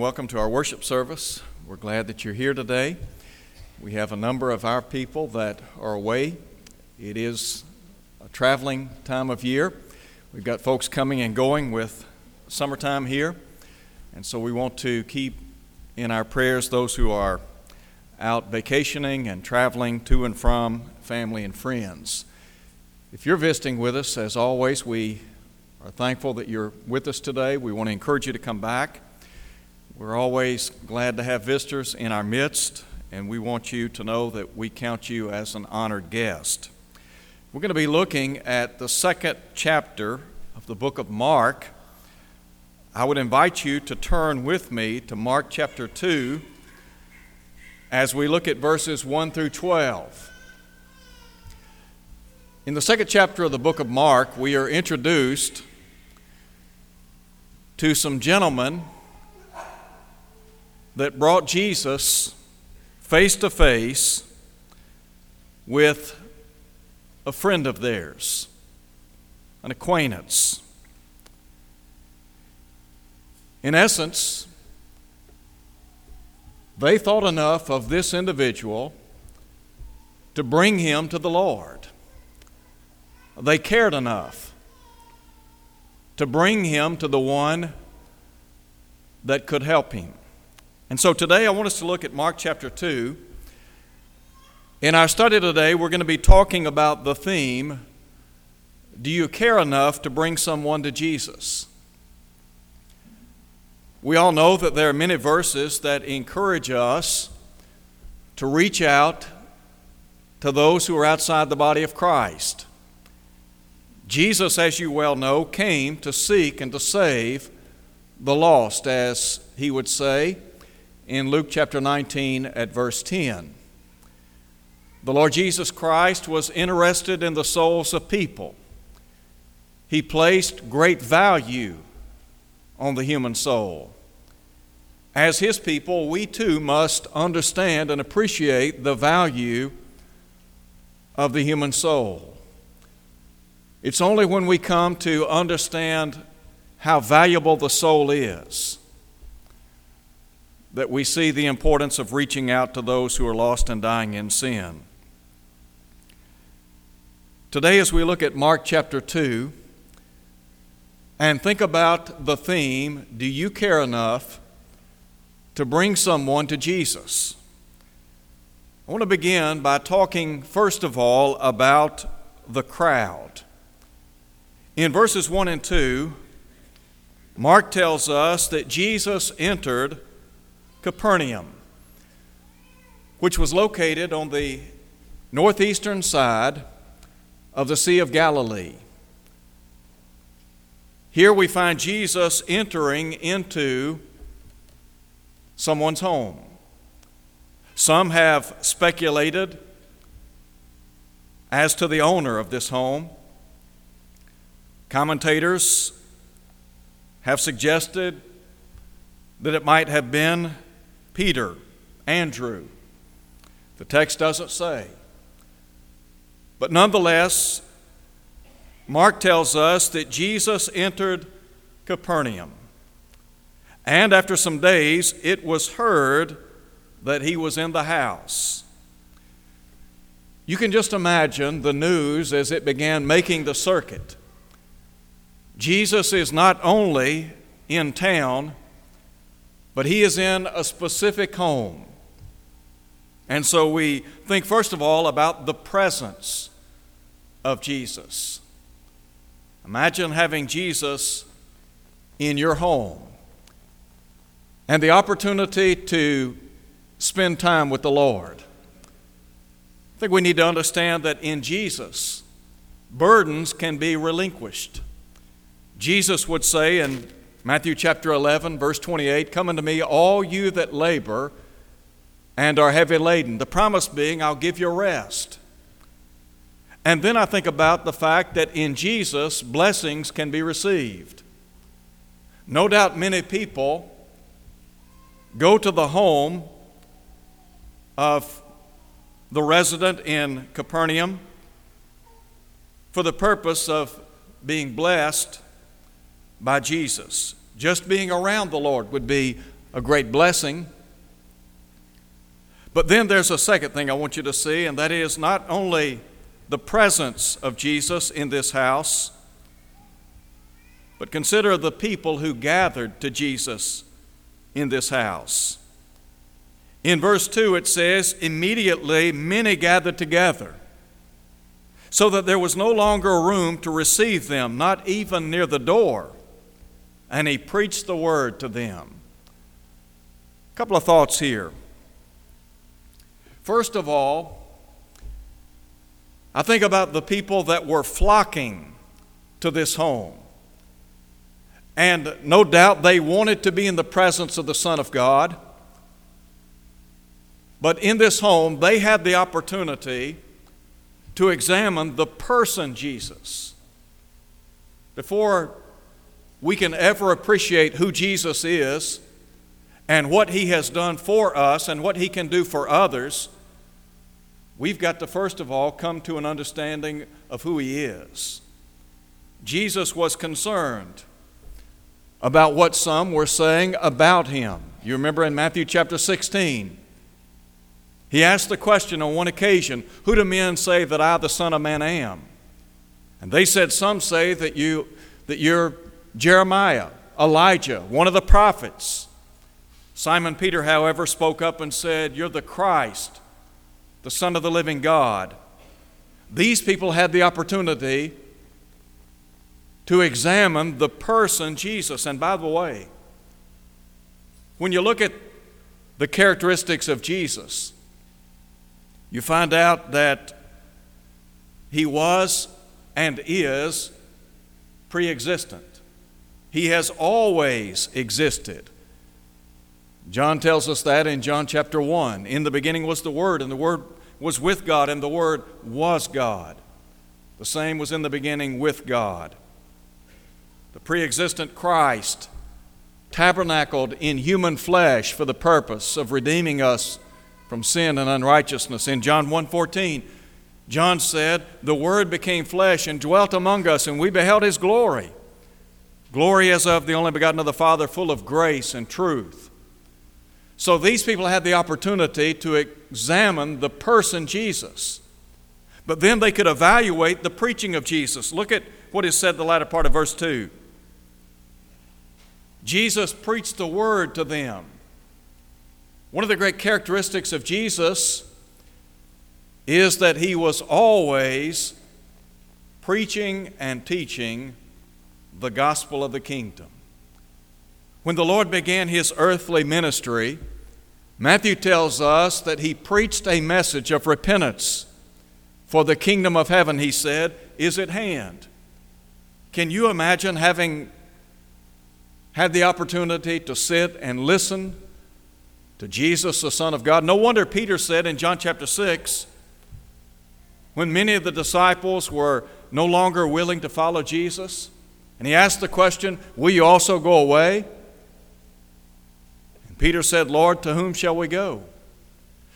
Welcome to our worship service. We're glad that you're here today. We have a number of our people that are away. It is a traveling time of year. We've got folks coming and going with summertime here, and so we want to keep in our prayers those who are out vacationing and traveling to and from family and friends. If you're visiting with us, as always, we are thankful that you're with us today. We want to encourage you to come back. We're always glad to have visitors in our midst, and we want you to know that we count you as an honored guest. We're going to be looking at the second chapter of the book of Mark. I would invite you to turn with me to Mark chapter 2 as we look at verses 1 through 12. In the second chapter of the book of Mark, we are introduced to some gentlemen that brought Jesus face to face with a friend of theirs, an acquaintance. In essence, they thought enough of this individual to bring him to the Lord. They cared enough to bring him to the one that could help him. And so today I want us to look at Mark chapter 2. In our study today, we're going to be talking about the theme Do you care enough to bring someone to Jesus? We all know that there are many verses that encourage us to reach out to those who are outside the body of Christ. Jesus, as you well know, came to seek and to save the lost, as he would say in Luke chapter 19 at verse 10. The Lord Jesus Christ was interested in the souls of people. He placed great value on the human soul. As His people, we too must understand and appreciate the value of the human soul. It's only when we come to understand how valuable the soul is that we see the importance of reaching out to those who are lost and dying in sin. Today, as we look at Mark chapter 2 and think about the theme, Do you care enough to bring someone to Jesus? I want to begin by talking, first of all, about the crowd. In verses 1 and 2, Mark tells us that Jesus entered Capernaum, which was located on the northeastern side of the Sea of Galilee. Here we find Jesus entering into someone's home. Some have speculated as to the owner of this home. Commentators have suggested that it might have been Peter, Andrew. The text doesn't say. But nonetheless, Mark tells us that Jesus entered Capernaum. And after some days, it was heard that he was in the house. You can just imagine the news as it began making the circuit. Jesus is not only in town, but he is in a specific home. And so we think, first of all, about the presence of Jesus. Imagine having Jesus in your home and the opportunity to spend time with the Lord. I think we need to understand that in Jesus, burdens can be relinquished. Jesus would say in Matthew chapter 11, verse 28 Come unto me, all you that labor and are heavy laden. The promise being, I'll give you rest. And then I think about the fact that in Jesus, blessings can be received. No doubt many people go to the home of the resident in Capernaum for the purpose of being blessed by Jesus. Just being around the Lord would be a great blessing. But then there's a second thing I want you to see, and that is not only the presence of Jesus in this house, but consider the people who gathered to Jesus in this house. In verse 2, it says, Immediately many gathered together, so that there was no longer room to receive them, not even near the door. And he preached the word to them. A couple of thoughts here. First of all, I think about the people that were flocking to this home. And no doubt they wanted to be in the presence of the Son of God. But in this home, they had the opportunity to examine the person Jesus. Before we can ever appreciate who Jesus is and what he has done for us and what he can do for others, we've got to first of all come to an understanding of who he is. Jesus was concerned about what some were saying about him. You remember in Matthew chapter 16, he asked the question on one occasion Who do men say that I, the Son of Man, am? And they said, Some say that, you, that you're Jeremiah, Elijah, one of the prophets. Simon Peter, however, spoke up and said, You're the Christ, the Son of the living God. These people had the opportunity to examine the person Jesus. And by the way, when you look at the characteristics of Jesus, you find out that he was and is pre existent. He has always existed. John tells us that in John chapter 1. In the beginning was the Word, and the Word was with God, and the Word was God. The same was in the beginning with God. The pre existent Christ tabernacled in human flesh for the purpose of redeeming us from sin and unrighteousness. In John 1:14, John said, "The word became flesh and dwelt among us, and we beheld his glory. Glory as of the only begotten of the Father, full of grace and truth." So these people had the opportunity to examine the person Jesus. But then they could evaluate the preaching of Jesus. Look at what is said the latter part of verse 2. Jesus preached the word to them. One of the great characteristics of Jesus is that he was always preaching and teaching the gospel of the kingdom. When the Lord began his earthly ministry, Matthew tells us that he preached a message of repentance. For the kingdom of heaven, he said, is at hand. Can you imagine having had the opportunity to sit and listen to Jesus, the Son of God. No wonder Peter said in John chapter 6, when many of the disciples were no longer willing to follow Jesus, and he asked the question, Will you also go away? And Peter said, Lord, to whom shall we go?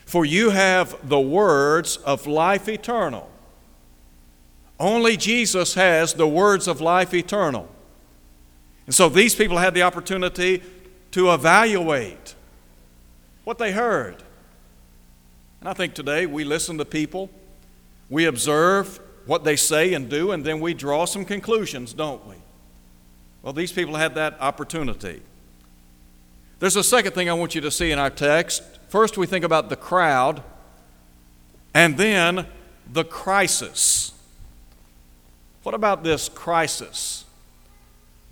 For you have the words of life eternal. Only Jesus has the words of life eternal. And so these people had the opportunity to evaluate what they heard. And I think today we listen to people, we observe what they say and do, and then we draw some conclusions, don't we? Well, these people had that opportunity. There's a second thing I want you to see in our text. First, we think about the crowd, and then the crisis. What about this crisis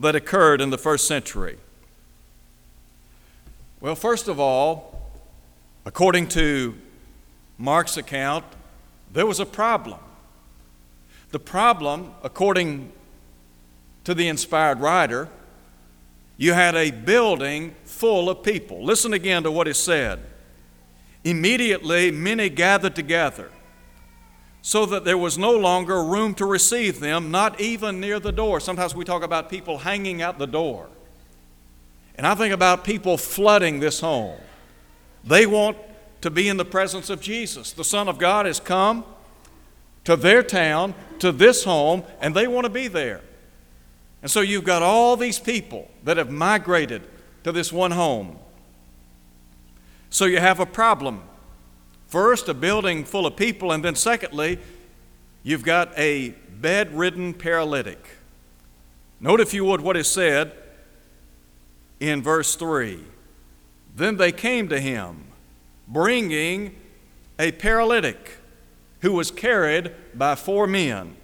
that occurred in the first century? Well, first of all, According to Mark's account, there was a problem. The problem, according to the inspired writer, you had a building full of people. Listen again to what is said. Immediately, many gathered together, so that there was no longer room to receive them, not even near the door. Sometimes we talk about people hanging out the door. And I think about people flooding this home. They want to be in the presence of Jesus. The Son of God has come to their town, to this home, and they want to be there. And so you've got all these people that have migrated to this one home. So you have a problem. First, a building full of people, and then secondly, you've got a bedridden paralytic. Note, if you would, what is said in verse 3. Then they came to him, bringing a paralytic who was carried by four men.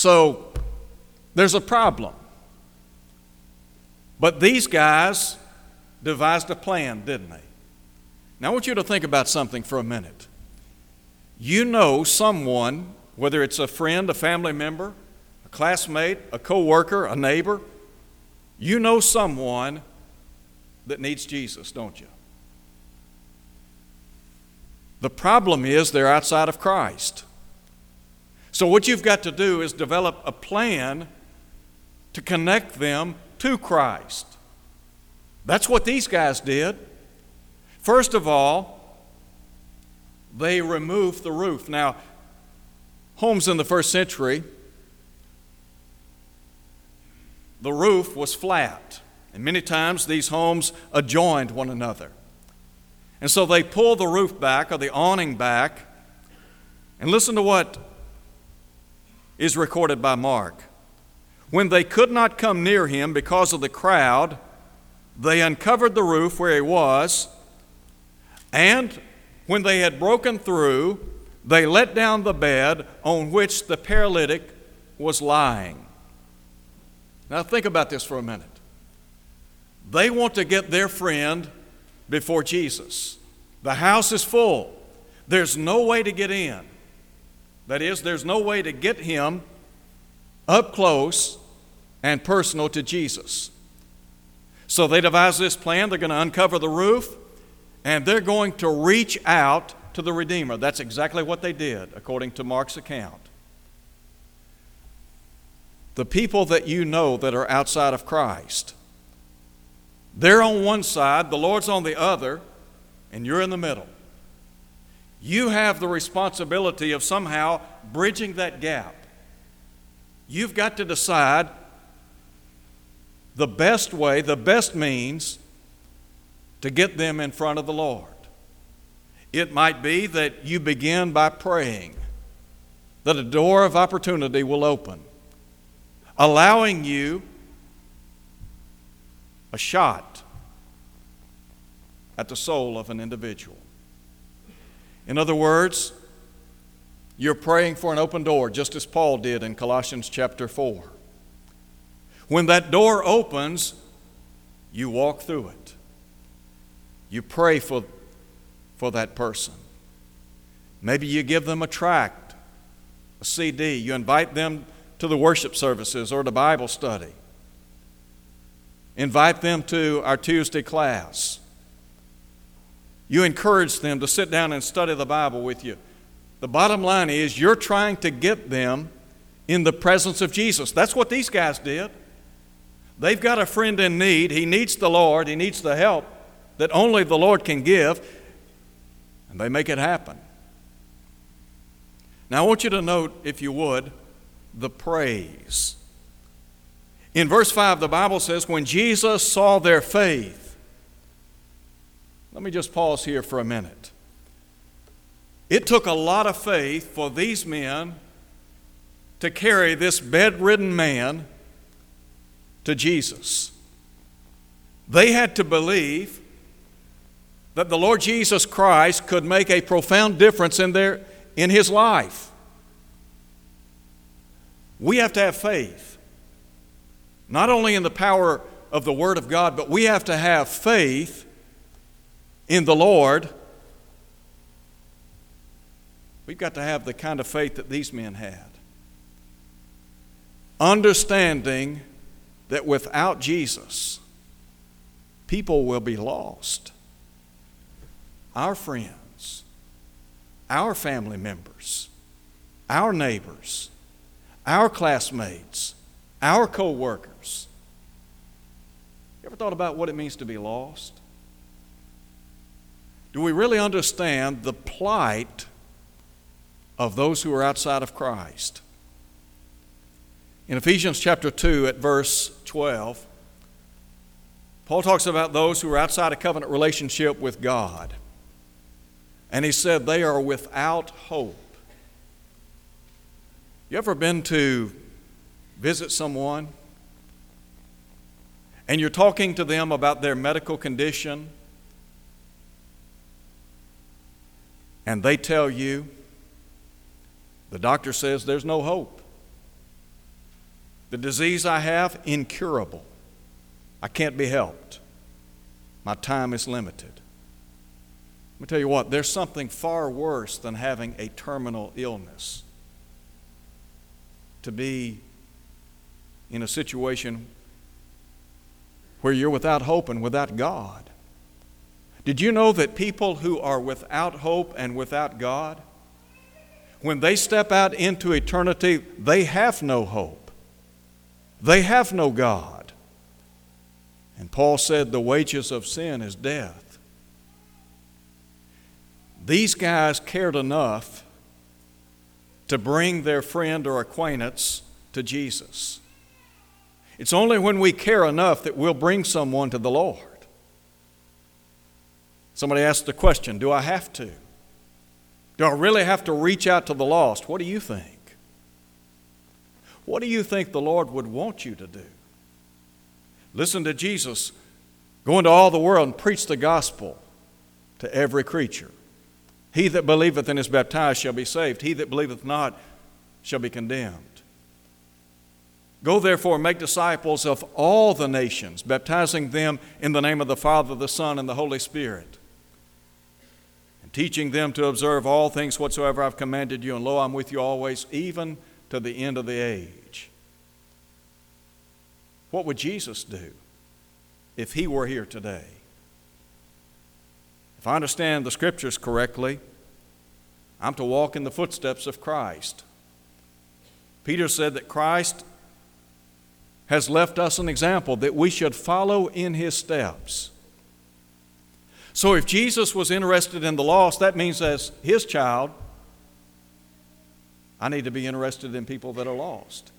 So there's a problem. But these guys devised a plan, didn't they? Now I want you to think about something for a minute. You know someone, whether it's a friend, a family member, a classmate, a co-worker, a neighbor, you know someone that needs Jesus, don't you? The problem is they're outside of Christ. So, what you've got to do is develop a plan to connect them to Christ. That's what these guys did. First of all, they removed the roof. Now, homes in the first century, the roof was flat, and many times these homes adjoined one another. And so they pulled the roof back or the awning back, and listen to what is recorded by Mark. When they could not come near him because of the crowd, they uncovered the roof where he was, and when they had broken through, they let down the bed on which the paralytic was lying. Now, think about this for a minute. They want to get their friend before Jesus. The house is full, there's no way to get in. That is, there's no way to get him up close and personal to Jesus. So they devise this plan. They're going to uncover the roof and they're going to reach out to the Redeemer. That's exactly what they did, according to Mark's account. The people that you know that are outside of Christ, they're on one side, the Lord's on the other, and you're in the middle. You have the responsibility of somehow bridging that gap. You've got to decide the best way, the best means to get them in front of the Lord. It might be that you begin by praying that a door of opportunity will open, allowing you a shot at the soul of an individual. In other words, you're praying for an open door, just as Paul did in Colossians chapter 4. When that door opens, you walk through it. You pray for, for that person. Maybe you give them a tract, a CD. You invite them to the worship services or the Bible study. Invite them to our Tuesday class. You encourage them to sit down and study the Bible with you. The bottom line is you're trying to get them in the presence of Jesus. That's what these guys did. They've got a friend in need. He needs the Lord, he needs the help that only the Lord can give, and they make it happen. Now, I want you to note, if you would, the praise. In verse 5, the Bible says, When Jesus saw their faith, let me just pause here for a minute. It took a lot of faith for these men to carry this bedridden man to Jesus. They had to believe that the Lord Jesus Christ could make a profound difference in, their, in his life. We have to have faith, not only in the power of the Word of God, but we have to have faith in the Lord, we've got to have the kind of faith that these men had. Understanding that without Jesus, people will be lost. Our friends, our family members, our neighbors, our classmates, our co workers. You ever thought about what it means to be lost? Do we really understand the plight of those who are outside of Christ? In Ephesians chapter 2, at verse 12, Paul talks about those who are outside a covenant relationship with God. And he said they are without hope. You ever been to visit someone and you're talking to them about their medical condition and they tell you the doctor says there's no hope. The disease I have, incurable. I can't be helped. My time is limited. Let me tell you what, there's something far worse than having a terminal illness. To be in a situation where you're without hope and without God. Did you know that people who are without hope and without God, when they step out into eternity, they have no hope. They have no God. And Paul said the wages of sin is death. These guys cared enough to bring their friend or acquaintance to Jesus. It's only when we care enough that we'll bring someone to the Lord. Somebody asked the question Do I have to? Do I really have to reach out to the lost? What do you think? What do you think the Lord would want you to do? Listen to Jesus go into all the world and preach the gospel to every creature. He that believeth and is baptized shall be saved, he that believeth not shall be condemned. Go therefore and make disciples of all the nations, baptizing them in the name of the Father, the Son, and the Holy Spirit teaching them to observe all things whatsoever I've commanded you, and lo, I'm with you always, even to the end of the age. What would Jesus do if he were here today? If I understand the scriptures correctly, I'm to walk in the footsteps of Christ. Peter said that Christ has left us an example that we should follow in his steps. So if Jesus was interested in the lost, that means as his child, I need to be interested in people that are lost.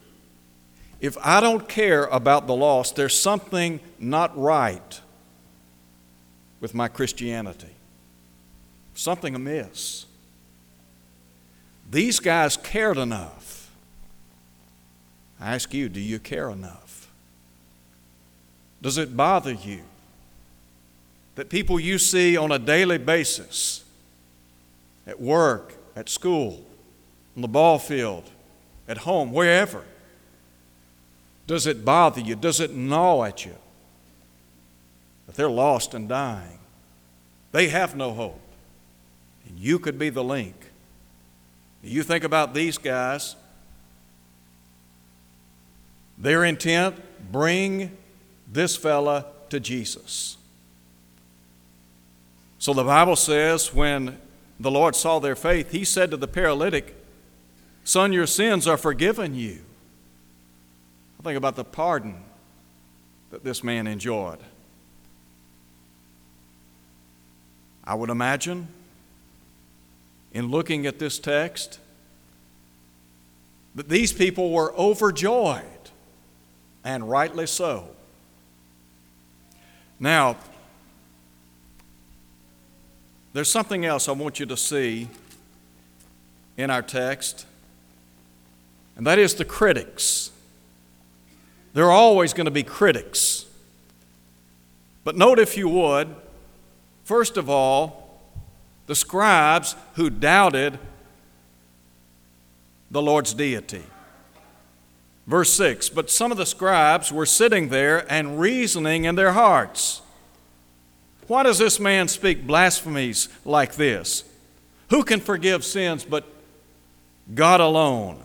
If I don't care about the lost, there's something not right with my Christianity. Something amiss. These guys cared enough. I ask you, do you care enough? Does it bother you that people you see on a daily basis at work, at school, on the ball field, at home, wherever, does it bother you? Does it gnaw at you? That they're lost and dying. They have no hope. And you could be the link. You think about these guys, their intent bring this fella to Jesus. So the Bible says when the Lord saw their faith, he said to the paralytic, Son, your sins are forgiven you. I think about the pardon that this man enjoyed. I would imagine, in looking at this text, that these people were overjoyed, and rightly so. Now, there's something else I want you to see in our text, and that is the critics. There are always going to be critics. But note, if you would, first of all, the scribes who doubted the Lord's deity. Verse 6 But some of the scribes were sitting there and reasoning in their hearts. Why does this man speak blasphemies like this? Who can forgive sins but God alone?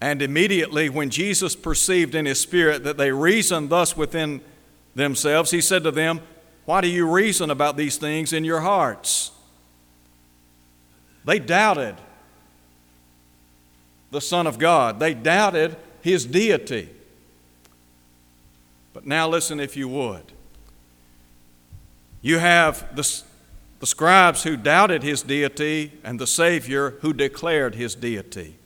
And immediately, when Jesus perceived in his spirit that they reasoned thus within themselves, he said to them, Why do you reason about these things in your hearts? They doubted the Son of God, they doubted his deity. But now, listen, if you would. You have the, the scribes who doubted his deity and the Savior who declared his deity.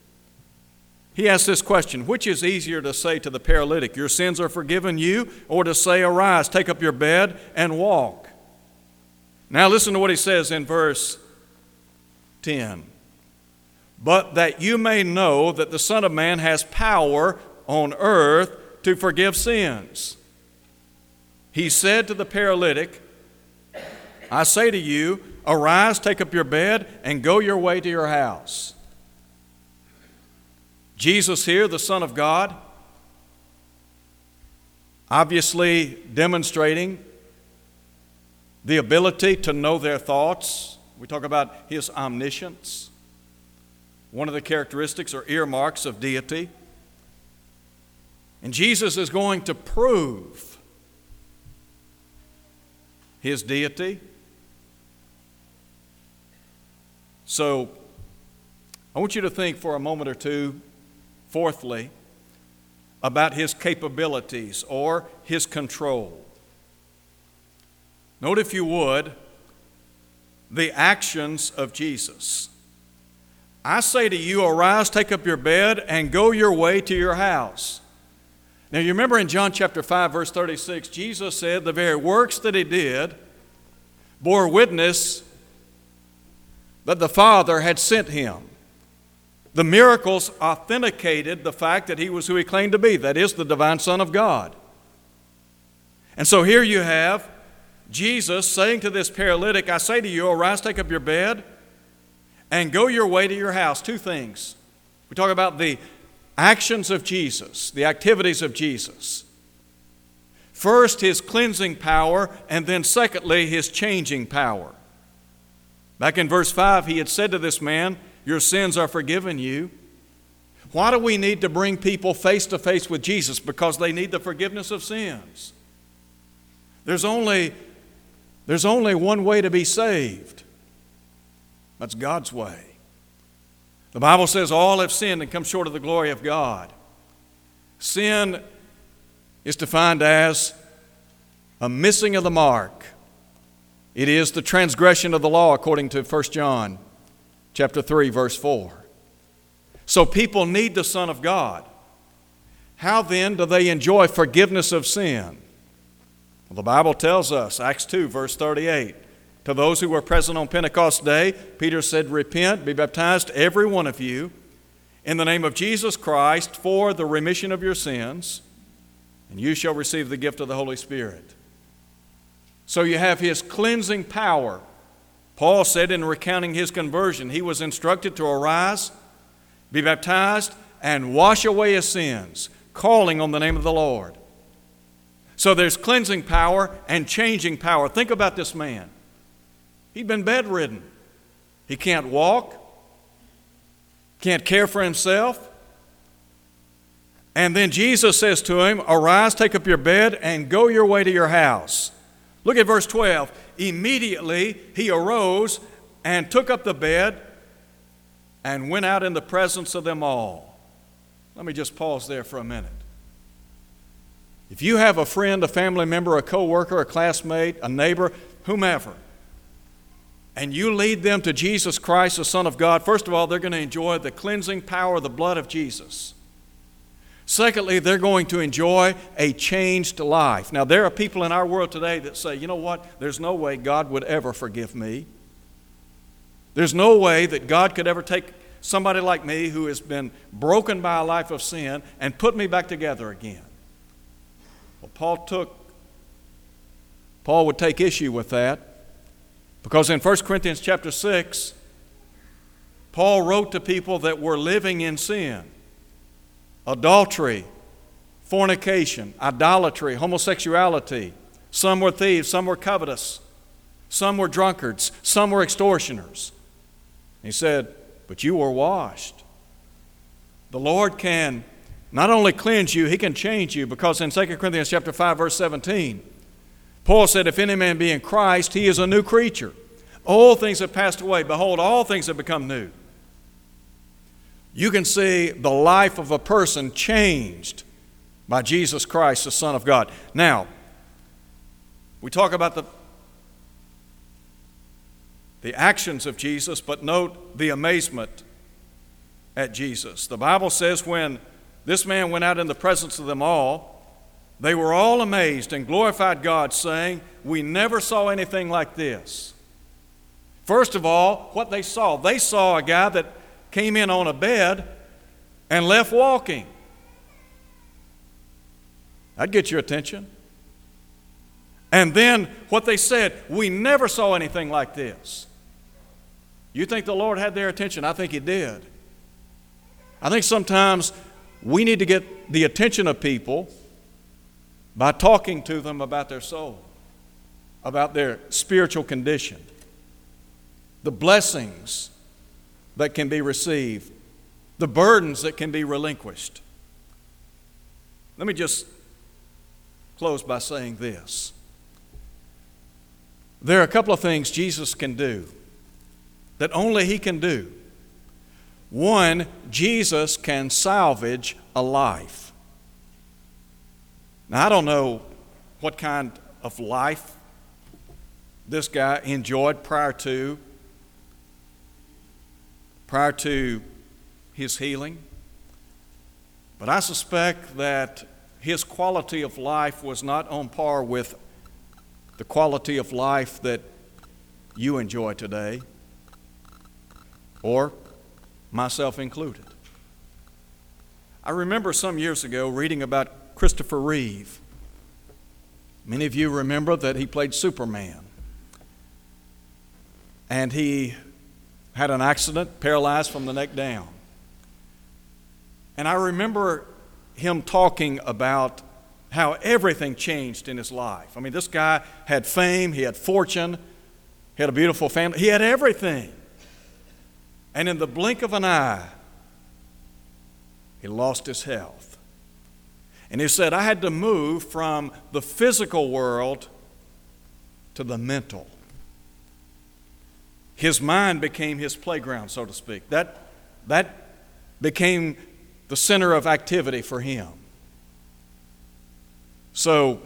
he asked this question Which is easier to say to the paralytic, Your sins are forgiven you, or to say, Arise, take up your bed, and walk? Now listen to what he says in verse 10. But that you may know that the Son of Man has power on earth to forgive sins. He said to the paralytic, I say to you, arise, take up your bed, and go your way to your house. Jesus, here, the Son of God, obviously demonstrating the ability to know their thoughts. We talk about his omniscience. One of the characteristics or earmarks of deity. And Jesus is going to prove his deity. So, I want you to think for a moment or two Fourthly, about his capabilities or his control. Note, if you would, the actions of Jesus. I say to you, arise, take up your bed, and go your way to your house. Now, you remember in John chapter 5, verse 36, Jesus said the very works that he did bore witness that the Father had sent him. The miracles authenticated the fact that he was who he claimed to be, that is, the divine Son of God. And so here you have Jesus saying to this paralytic, I say to you, arise, take up your bed, and go your way to your house. Two things. We talk about the actions of Jesus, the activities of Jesus. First, his cleansing power, and then secondly, his changing power. Back in verse 5, he had said to this man, your sins are forgiven you. Why do we need to bring people face to face with Jesus? Because they need the forgiveness of sins. There's only, there's only one way to be saved. That's God's way. The Bible says all have sinned and come short of the glory of God. Sin is defined as a missing of the mark. It is the transgression of the law, according to 1 John chapter 3, verse 4. So people need the Son of God. How then do they enjoy forgiveness of sin? Well, the Bible tells us, Acts 2, verse 38. To those who were present on Pentecost Day, Peter said, Repent, be baptized, every one of you, in the name of Jesus Christ for the remission of your sins, and you shall receive the gift of the Holy Spirit. So you have his cleansing power Paul said in recounting his conversion, he was instructed to arise, be baptized, and wash away his sins, calling on the name of the Lord. So there's cleansing power and changing power. Think about this man. He'd been bedridden. He can't walk, can't care for himself. And then Jesus says to him, Arise, take up your bed, and go your way to your house. Look at verse 12. Immediately he arose and took up the bed and went out in the presence of them all. Let me just pause there for a minute. If you have a friend, a family member, a coworker, a classmate, a neighbor, whomever, and you lead them to Jesus Christ, the Son of God, first of all, they're going to enjoy the cleansing power of the blood of Jesus. Secondly, they're going to enjoy a changed life. Now, there are people in our world today that say, you know what? There's no way God would ever forgive me. There's no way that God could ever take somebody like me who has been broken by a life of sin and put me back together again. Well, Paul took, Paul would take issue with that because in 1 Corinthians chapter 6, Paul wrote to people that were living in sin adultery, fornication, idolatry, homosexuality. Some were thieves, some were covetous, some were drunkards, some were extortioners. He said, But you were washed. The Lord can not only cleanse you, He can change you because in 2 Corinthians chapter 5, verse 17, Paul said, If any man be in Christ, he is a new creature. All things have passed away. Behold, all things have become new you can see the life of a person changed by Jesus Christ, the Son of God. Now, we talk about the, the actions of Jesus, but note the amazement at Jesus. The Bible says when this man went out in the presence of them all, they were all amazed and glorified God, saying, We never saw anything like this. First of all, what they saw, they saw a guy that came in on a bed and left walking. That'd get your attention. And then what they said, we never saw anything like this. You think the Lord had their attention? I think He did. I think sometimes we need to get the attention of people by talking to them about their soul, about their spiritual condition, the blessings that can be received, the burdens that can be relinquished. Let me just close by saying this. There are a couple of things Jesus can do that only He can do. One, Jesus can salvage a life. Now, I don't know what kind of life this guy enjoyed prior to prior to his healing. But I suspect that his quality of life was not on par with the quality of life that you enjoy today, or myself included. I remember some years ago reading about Christopher Reeve. Many of you remember that he played Superman. And he had an accident, paralyzed from the neck down. And I remember him talking about how everything changed in his life. I mean, this guy had fame, he had fortune, he had a beautiful family, he had everything. And in the blink of an eye, he lost his health. And he said, I had to move from the physical world to the mental. His mind became his playground, so to speak. That, that became the center of activity for him. So,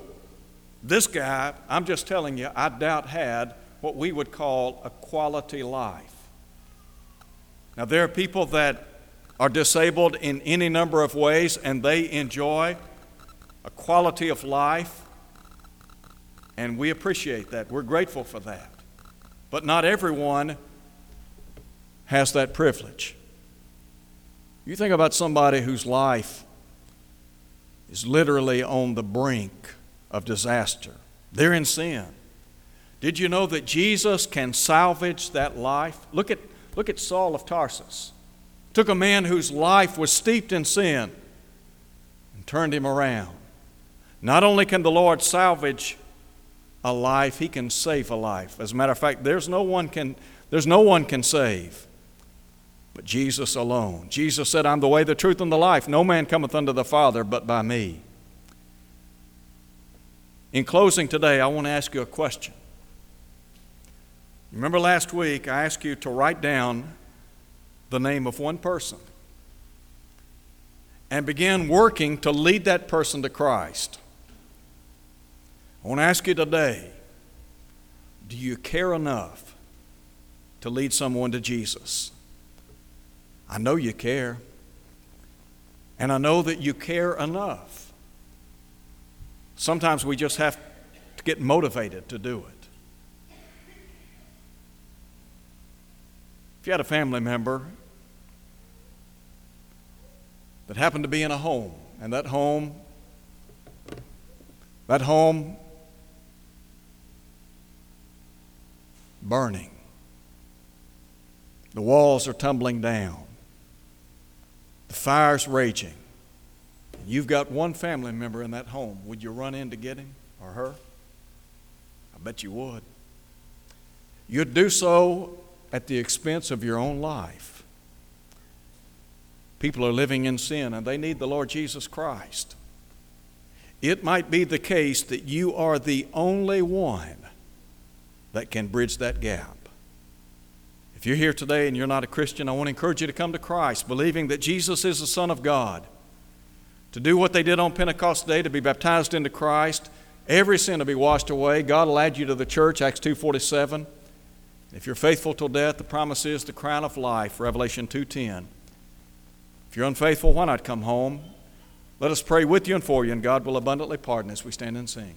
this guy, I'm just telling you, I doubt had what we would call a quality life. Now, there are people that are disabled in any number of ways and they enjoy a quality of life, and we appreciate that. We're grateful for that. But not everyone has that privilege. You think about somebody whose life is literally on the brink of disaster, they're in sin. Did you know that Jesus can salvage that life? Look at, look at Saul of Tarsus. Took a man whose life was steeped in sin and turned him around. Not only can the Lord salvage a life, he can save a life. As a matter of fact, there's no one can, there's no one can save but Jesus alone. Jesus said, I'm the way, the truth, and the life. No man cometh unto the Father but by me. In closing today, I want to ask you a question. Remember last week, I asked you to write down the name of one person and begin working to lead that person to Christ. I want to ask you today do you care enough to lead someone to Jesus? I know you care. And I know that you care enough. Sometimes we just have to get motivated to do it. If you had a family member that happened to be in a home, and that home, that home burning, the walls are tumbling down, the fire's raging. You've got one family member in that home. Would you run in to get him or her? I bet you would. You'd do so at the expense of your own life. People are living in sin and they need the Lord Jesus Christ. It might be the case that you are the only one that can bridge that gap. If you're here today and you're not a Christian, I want to encourage you to come to Christ, believing that Jesus is the Son of God. To do what they did on Pentecost Day, to be baptized into Christ, every sin to be washed away. God will add you to the church, Acts 2.47. If you're faithful till death, the promise is the crown of life, Revelation 2.10. If you're unfaithful, why not come home? Let us pray with you and for you, and God will abundantly pardon as we stand and sing.